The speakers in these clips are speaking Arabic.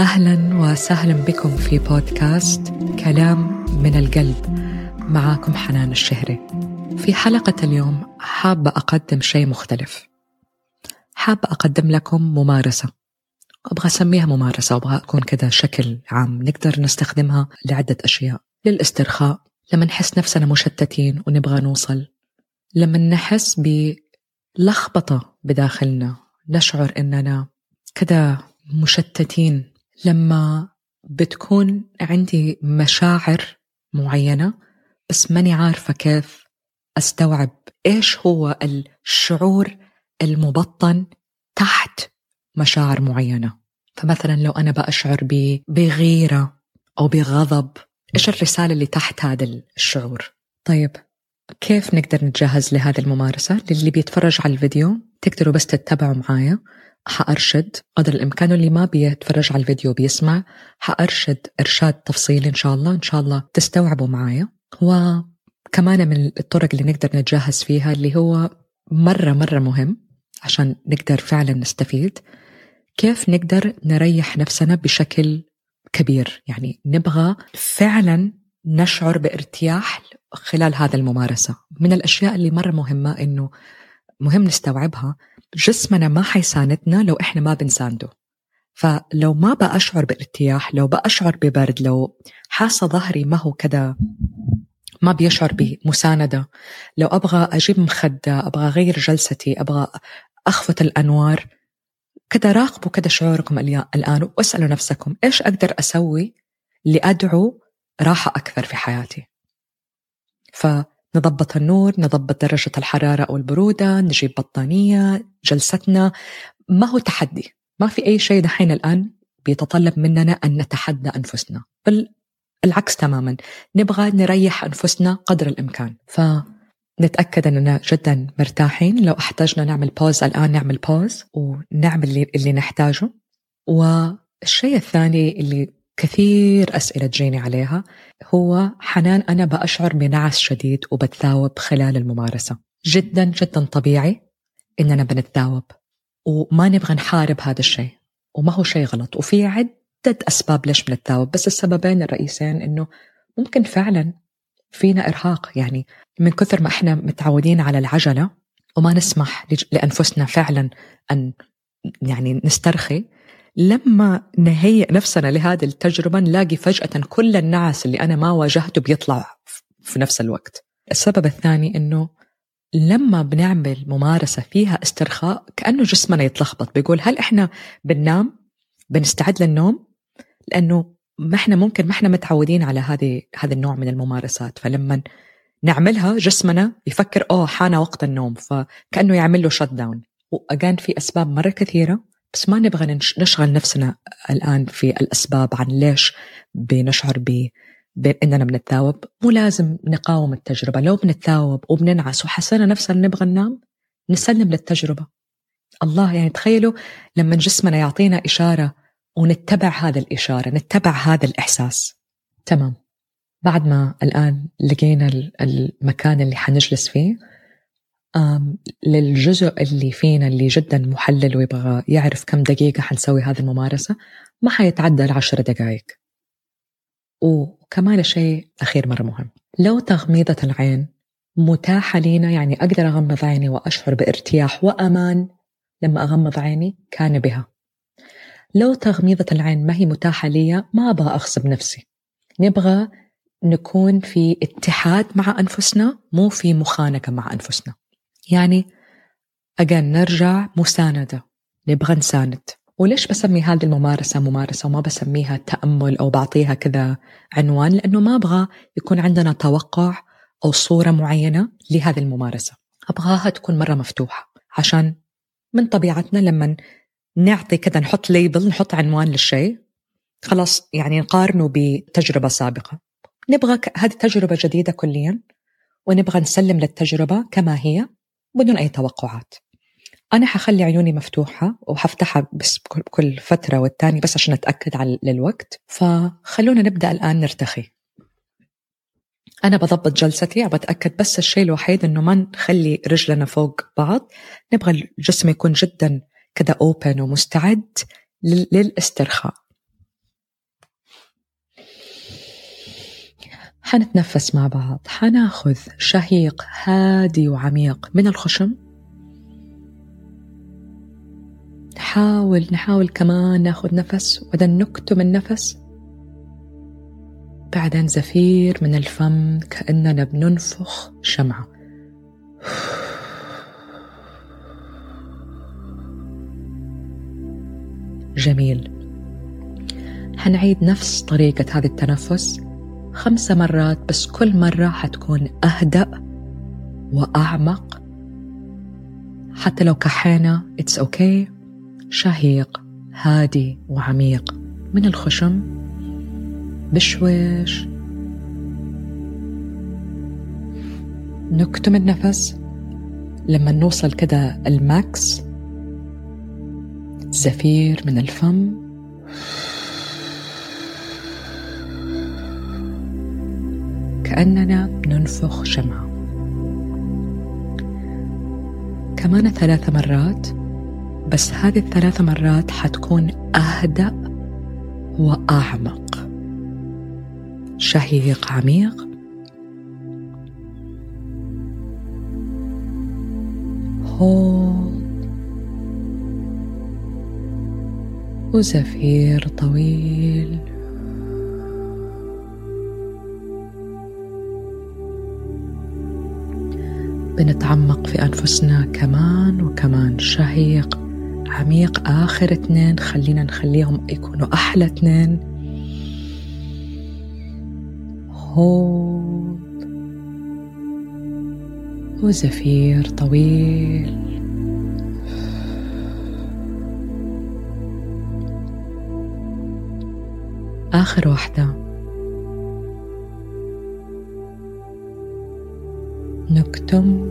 أهلا وسهلا بكم في بودكاست كلام من القلب. معاكم حنان الشهري. في حلقة اليوم حابة أقدم شيء مختلف. حابة أقدم لكم ممارسة. أبغى أسميها ممارسة أبغى أكون كذا شكل عام. نقدر نستخدمها لعدة أشياء. للاسترخاء لما نحس نفسنا مشتتين ونبغى نوصل. لما نحس بلخبطة بداخلنا نشعر إننا كذا مشتتين. لما بتكون عندي مشاعر معينة بس ماني عارفة كيف أستوعب إيش هو الشعور المبطن تحت مشاعر معينة. فمثلا لو أنا بأشعر بغيرة أو بغضب إيش الرسالة اللي تحت هذا الشعور؟ طيب كيف نقدر نتجهز لهذه الممارسة؟ للي بيتفرج على الفيديو تقدروا بس تتبعوا معايا. حأرشد قدر الإمكان اللي ما بيتفرج على الفيديو بيسمع. حأرشد إرشاد تفصيلي إن شاء الله إن شاء الله تستوعبوا معايا. وكمان من الطرق اللي نقدر نتجهز فيها اللي هو مرة مرة مهم عشان نقدر فعلا نستفيد. كيف نقدر نريح نفسنا بشكل كبير؟ يعني نبغى فعلا نشعر بارتياح خلال هذا الممارسة. من الأشياء اللي مرة مهمة إنه مهم نستوعبها جسمنا ما حيساندنا لو إحنا ما بنسانده. فلو ما بأشعر بارتياح لو بأشعر ببرد لو حاسة ظهري ما هو كذا ما بيشعر بمساندة لو أبغى أجيب مخدة أبغى أغير جلستي أبغى أخفت الأنوار كذا راقبوا كذا شعوركم الآن واسألوا نفسكم إيش أقدر أسوي لأدعو راحة أكثر في حياتي؟ فنضبط النور نضبط درجة الحرارة أو البرودة نجيب بطانية جلستنا. ما هو تحدي؟ ما في أي شيء دحين الآن بيتطلب مننا أن نتحدى أنفسنا. بل العكس تماما. نبغى نريح أنفسنا قدر الإمكان. فنتأكد أننا جدا مرتاحين. لو احتاجنا نعمل بوز الآن نعمل بوز ونعمل اللي, اللي نحتاجه. والشيء الثاني اللي كثير أسئلة تجيني عليها. هو حنان أنا بأشعر بنعس شديد وبتثاوب خلال الممارسة. جدا جدا طبيعي إننا بنتثاوب وما نبغى نحارب هذا الشيء وما هو شيء غلط. وفي عدة أسباب ليش بنتثاوب بس السببين الرئيسيين إنه ممكن فعلا فينا إرهاق. يعني من كثر ما إحنا متعودين على العجلة وما نسمح لأنفسنا فعلا أن يعني نسترخي لما نهيئ نفسنا لهذه التجربة نلاقي فجأة كل النعس اللي أنا ما واجهته بيطلع في نفس الوقت. السبب الثاني أنه لما بنعمل ممارسة فيها استرخاء كأنه جسمنا يتلخبط بيقول هل إحنا بننام؟ بنستعد للنوم؟ لأنه ما إحنا ممكن ما إحنا متعودين على هذه هذا النوع من الممارسات. فلما نعملها جسمنا يفكر أوه حان وقت النوم فكأنه يعمل له شت داون وأجان في أسباب مرة كثيرة بس ما نبغى نشغل نفسنا الآن في الأسباب عن ليش بنشعر ب بأننا بنتثاوب. مو لازم نقاوم التجربة. لو بنتثاوب وبننعس وحسينا نفسنا نبغى ننام نسلم للتجربة. الله يعني تخيلوا لما جسمنا يعطينا إشارة ونتبع هذا الإشارة نتبع هذا الإحساس. تمام. بعد ما الآن لقينا المكان اللي حنجلس فيه للجزء اللي فينا اللي جدا محلل ويبغى يعرف كم دقيقة حنسوي هذه الممارسة ما حيتعدى العشر دقائق. وكمان شيء أخير مرة مهم. لو تغميضة العين متاحة لينا يعني أقدر أغمض عيني وأشعر بارتياح وأمان لما أغمض عيني كان بها. لو تغميضة العين ما هي متاحة لي ما أبغى أغصب نفسي. نبغى نكون في اتحاد مع أنفسنا مو في مخانقة مع أنفسنا. يعني أجان نرجع مساندة نبغى نساند. وليش بسمي هذه الممارسة ممارسة وما بسميها تأمل أو بعطيها كذا عنوان؟ لأنه ما أبغى يكون عندنا توقع أو صورة معينة لهذه الممارسة. أبغاها تكون مرة مفتوحة عشان من طبيعتنا لما نعطي كذا نحط ليبل نحط عنوان للشيء خلاص يعني نقارنه بتجربة سابقة. نبغى هذه تجربة جديدة كليا ونبغى نسلم للتجربة كما هي. بدون أي توقعات. أنا حخلي عيوني مفتوحة وحفتحها بس كل فترة والتاني بس عشان أتأكد على للوقت فخلونا نبدأ الآن نرتخي. أنا بضبط جلستي بتأكد بس الشيء الوحيد إنه ما نخلي رجلنا فوق بعض. نبغى الجسم يكون جدا كذا أوبن ومستعد للاسترخاء. حنتنفس مع بعض. حناخذ شهيق هادي وعميق من الخشم. نحاول نحاول كمان ناخذ نفس وبعدين نكتم النفس. بعدين زفير من الفم كأننا بننفخ شمعة. جميل. حنعيد نفس طريقة هذا التنفس. خمسة مرات بس كل مرة حتكون أهدأ وأعمق. حتى لو كحينا it's okay okay. شهيق هادي وعميق. من الخشم بشويش. نكتم النفس. لما نوصل كده الماكس زفير من الفم. كأننا ننفخ شمعة. كمان ثلاث مرات بس هذه الثلاث مرات حتكون أهدأ وأعمق. شهيق عميق. هولد وزفير طويل. بنتعمق في أنفسنا كمان وكمان شهيق عميق آخر اثنين خلينا نخليهم يكونوا أحلى اثنين. هولد وزفير طويل. آخر واحدة. نكتم.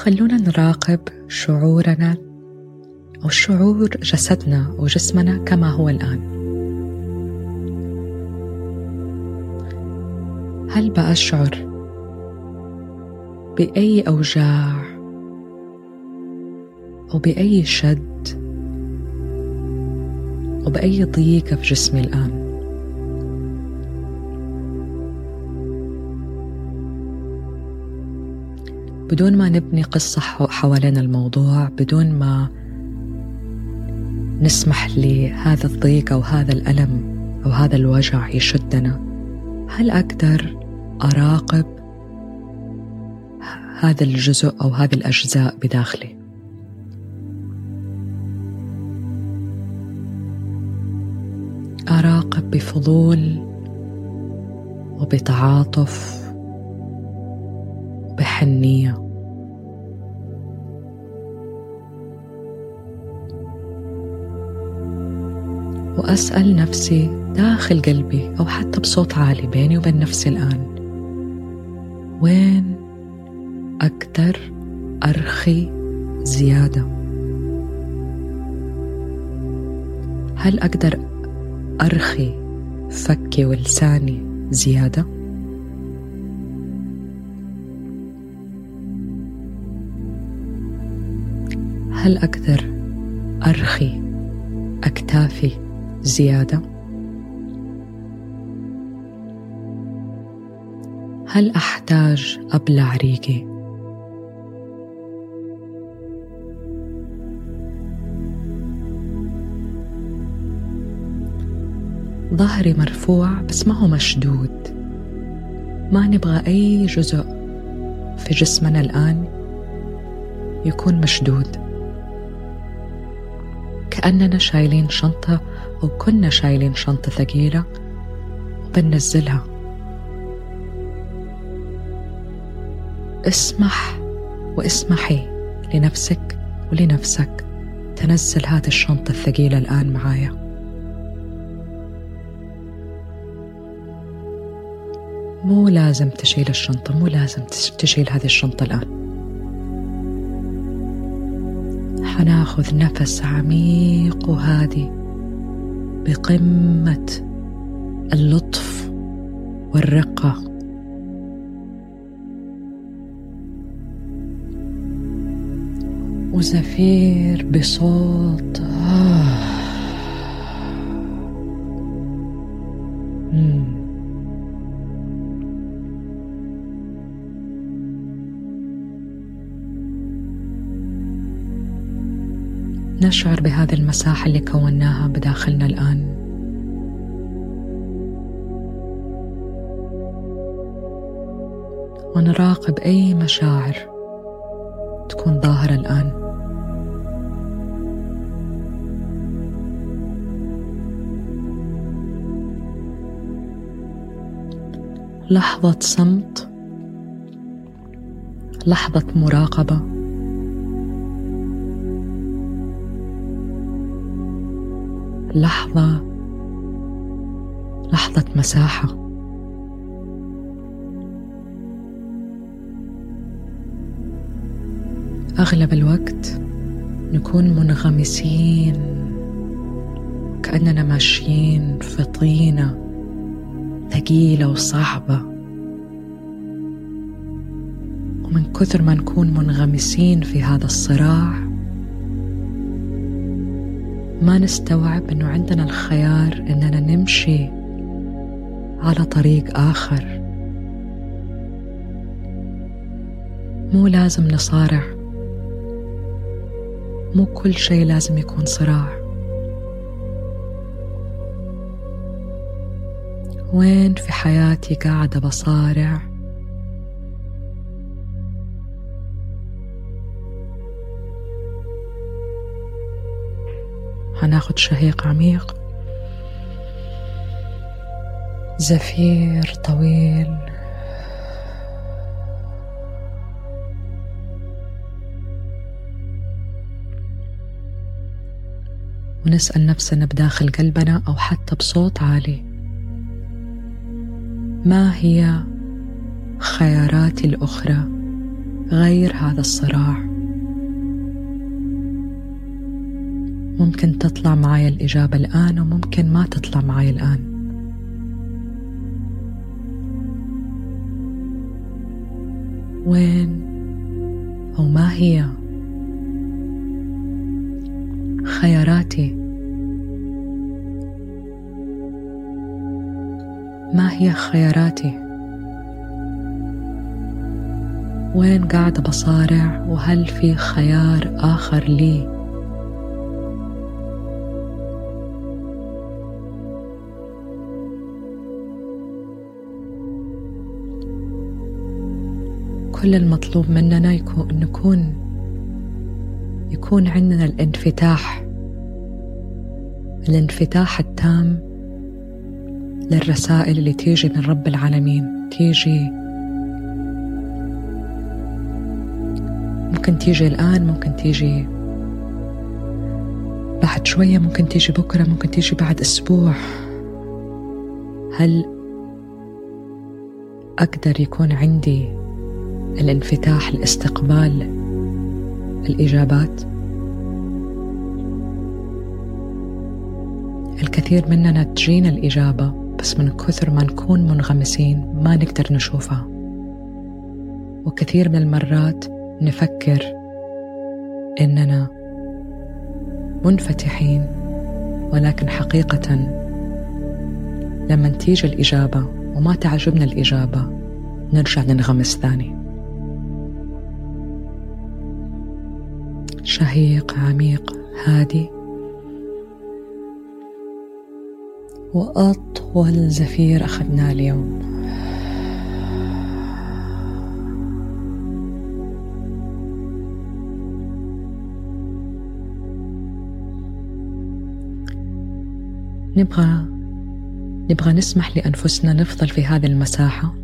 خلونا نراقب شعورنا أو شعور جسدنا وجسمنا كما هو الآن. هل بأشعر بأي أوجاع أو بأي شد وبأي ضيقة في جسمي الآن؟ بدون ما نبني قصة حوالين الموضوع بدون ما نسمح لهذا الضيق أو هذا الألم أو هذا الوجع يشدنا. هل أقدر أراقب هذا الجزء أو هذه الأجزاء بداخلي؟ أراقب بفضول وبتعاطف بحنية وأسأل نفسي داخل قلبي أو حتى بصوت عالي بيني وبين نفسي الآن. وين أقدر أرخي زيادة؟ هل أقدر أرخي فكي ولساني زيادة؟ هل أقدر أرخي أكتافي زيادة؟ هل أحتاج أبلع ريقي؟ ظهري مرفوع بس ما هو مشدود ما نبغى أي جزء في جسمنا الآن يكون مشدود كأننا شايلين شنطة أو كنا شايلين شنطة ثقيلة وبننزلها. اسمح واسمحي لنفسك ولنفسك تنزل هذه الشنطة الثقيلة الآن معايا. مو لازم تشيل الشنطة مو لازم تشيل هذه الشنطة الآن. حناخذ نفس عميق وهادي بقمة اللطف والرقة. وزفير بصوت نشعر بهذه المساحة اللي كوناها بداخلنا الآن؟ ونراقب أي مشاعر تكون ظاهرة الآن. لحظة صمت لحظة مراقبة. لحظة لحظة مساحة. أغلب الوقت نكون منغمسين كأننا ماشيين في طينة ثقيلة وصعبة. ومن كثر ما نكون منغمسين في هذا الصراع ما نستوعب إنه عندنا الخيار إننا نمشي على طريق آخر. مو لازم نصارع. مو كل شيء لازم يكون صراع. وين في حياتي قاعدة بصارع؟ هناخد شهيق عميق. زفير طويل. ونسأل نفسنا بداخل قلبنا أو حتى بصوت عالي. ما هي خياراتي الأخرى غير هذا الصراع؟ ممكن تطلع معي الإجابة الآن وممكن ما تطلع معي الآن. وين أو ما هي خياراتي؟ ما هي خياراتي؟ وين قاعدة بصارع؟ وهل في خيار آخر لي؟ كل المطلوب مننا يكون نكون يكون عندنا الانفتاح. الانفتاح التام للرسائل اللي تيجي من رب العالمين. تيجي ممكن تيجي الآن ممكن تيجي بعد شوية ممكن تيجي بكرة ممكن تيجي بعد أسبوع. هل أقدر يكون عندي الانفتاح لاستقبال الإجابات؟ الكثير مننا تجينا الإجابة بس من كثر ما نكون منغمسين ما نقدر نشوفها وكثير من المرات نفكر إننا منفتحين ولكن حقيقة لما تيجي الإجابة وما تعجبنا الإجابة نرجع ننغمس ثاني شهيق عميق هادي. وأطول زفير أخذناه اليوم. نبغى نبغى نسمح لأنفسنا نفضل في هذه المساحة.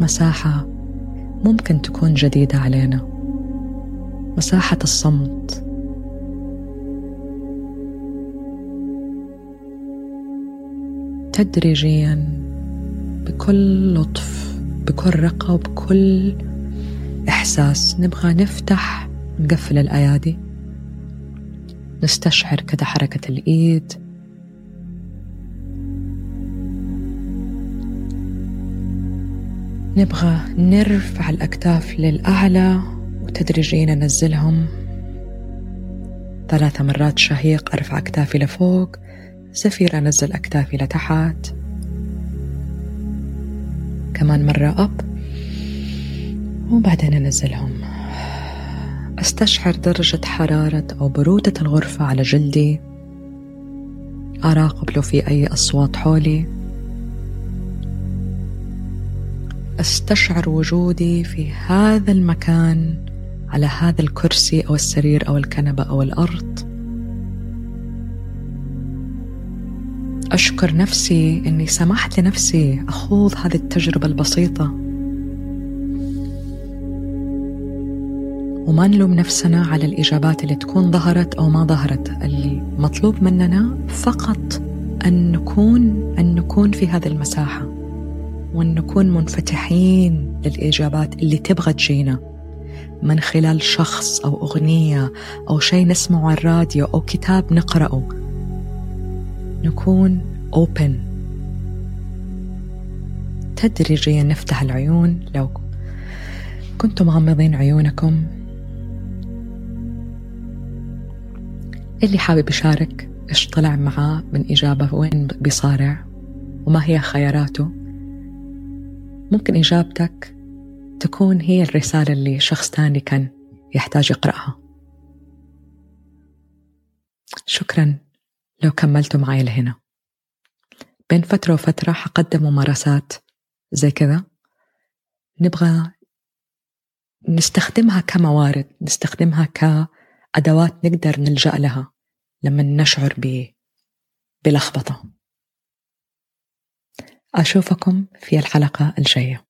مساحة ممكن تكون جديدة علينا. مساحة الصمت. تدريجيا بكل لطف بكل رقة وبكل إحساس نبغى نفتح نقفل الأيادي. نستشعر كذا حركة الإيد. نبغى نرفع الأكتاف للأعلى وتدريجيا ننزلهم. ثلاث مرات شهيق أرفع أكتافي لفوق زفير أنزل أكتافي لتحت. كمان مرة أب وبعدين أنزلهم. أستشعر درجة حرارة أو برودة الغرفة على جلدي. أراقب لو في أي أصوات حولي. أستشعر وجودي في هذا المكان على هذا الكرسي أو السرير أو الكنبة أو الأرض. أشكر نفسي أني سمحت لنفسي أخوض هذه التجربة البسيطة. وما نلوم نفسنا على الإجابات اللي تكون ظهرت أو ما ظهرت. المطلوب مننا فقط أن نكون أن نكون في هذه المساحة. وأن نكون منفتحين للإجابات اللي تبغى تجينا. من خلال شخص أو أغنية أو شيء نسمعه على الراديو أو كتاب نقرأه. نكون open. تدريجيا نفتح العيون. لو كنتم مغمضين عيونكم. اللي حابب يشارك إيش طلع معاه؟ من إجابة وين بيصارع؟ وما هي خياراته؟ ممكن إجابتك تكون هي الرسالة اللي شخص تاني كان يحتاج يقرأها. شكرا لو كملتوا معي لهنا. بين فترة وفترة حقدم ممارسات زي كذا. نبغى نستخدمها كموارد نستخدمها كأدوات نقدر نلجأ لها لما نشعر بلخبطة. أشوفكم في الحلقة الجاية.